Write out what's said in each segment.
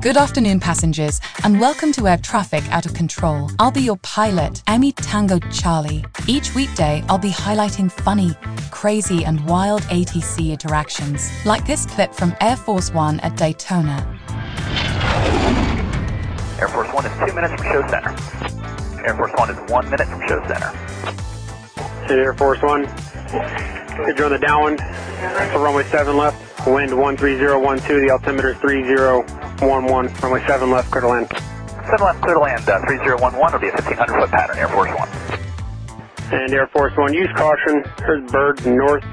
Good afternoon, passengers, and welcome to Air Traffic Out of Control. I'll be your pilot, Amy Tango Charlie. Each weekday, I'll be highlighting funny, crazy, and wild ATC interactions, like this clip from Air Force One at Daytona. Air Force One is two minutes from show center. Air Force One is one minute from show center. Air Force One. Could you on the downwind? For runway 7 left. Wind 13012, the altimeter 30. 1-1, runway 7 left, clear to land. 7 left, clear to land, uh, 3011 will be a 1500 foot pattern, Air Force One. And Air Force One, use caution, there's birds north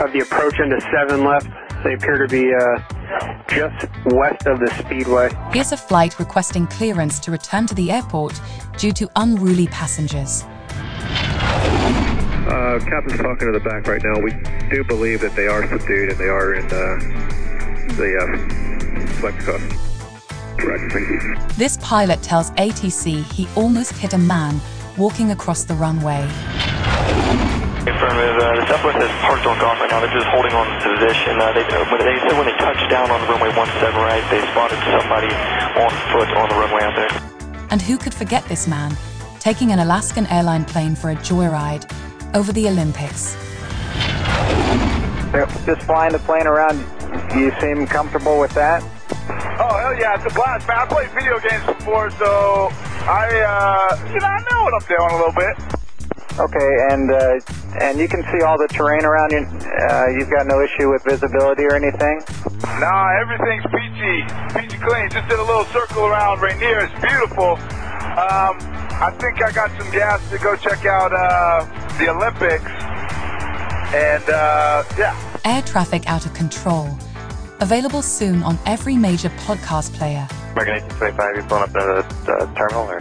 of the approach into 7 left. They appear to be uh, just west of the speedway. Here's a flight requesting clearance to return to the airport due to unruly passengers. Uh, captain's talking to the back right now. We do believe that they are subdued and they are in uh, the uh, uh, flight. Correct, thank you. This pilot tells ATC he almost hit a man walking across the runway. Affirmative. Uh, the Southwest has parked on golf right now. They're just holding on to position. Uh, they, when they said when they touched down on runway 17 right, they spotted somebody on foot on the runway out there. And who could forget this man taking an Alaskan airline plane for a joyride over the Olympics? Just flying the plane around, do you seem comfortable with that? Oh hell yeah, it's a blast, man. I played video games before, so I, uh, you know, I know what I'm doing a little bit. Okay, and uh, and you can see all the terrain around you. Uh, you've got no issue with visibility or anything. Nah, everything's peachy, peachy clean. Just did a little circle around Rainier. It's beautiful. Um, I think I got some gas to go check out uh, the Olympics, and uh, yeah. Air Traffic Out of Control. Available soon on every major podcast player. American 1825, you pulling up to the uh, terminal or?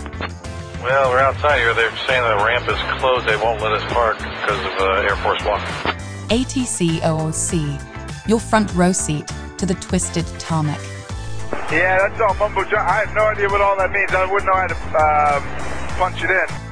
Well, we're outside here. They're saying the ramp is closed. They won't let us park because of uh, Air Force One. ATC OOC, your front row seat to the twisted tarmac. Yeah, that's all mumbo jumbo. I have no idea what all that means. I wouldn't know how to um, punch it in.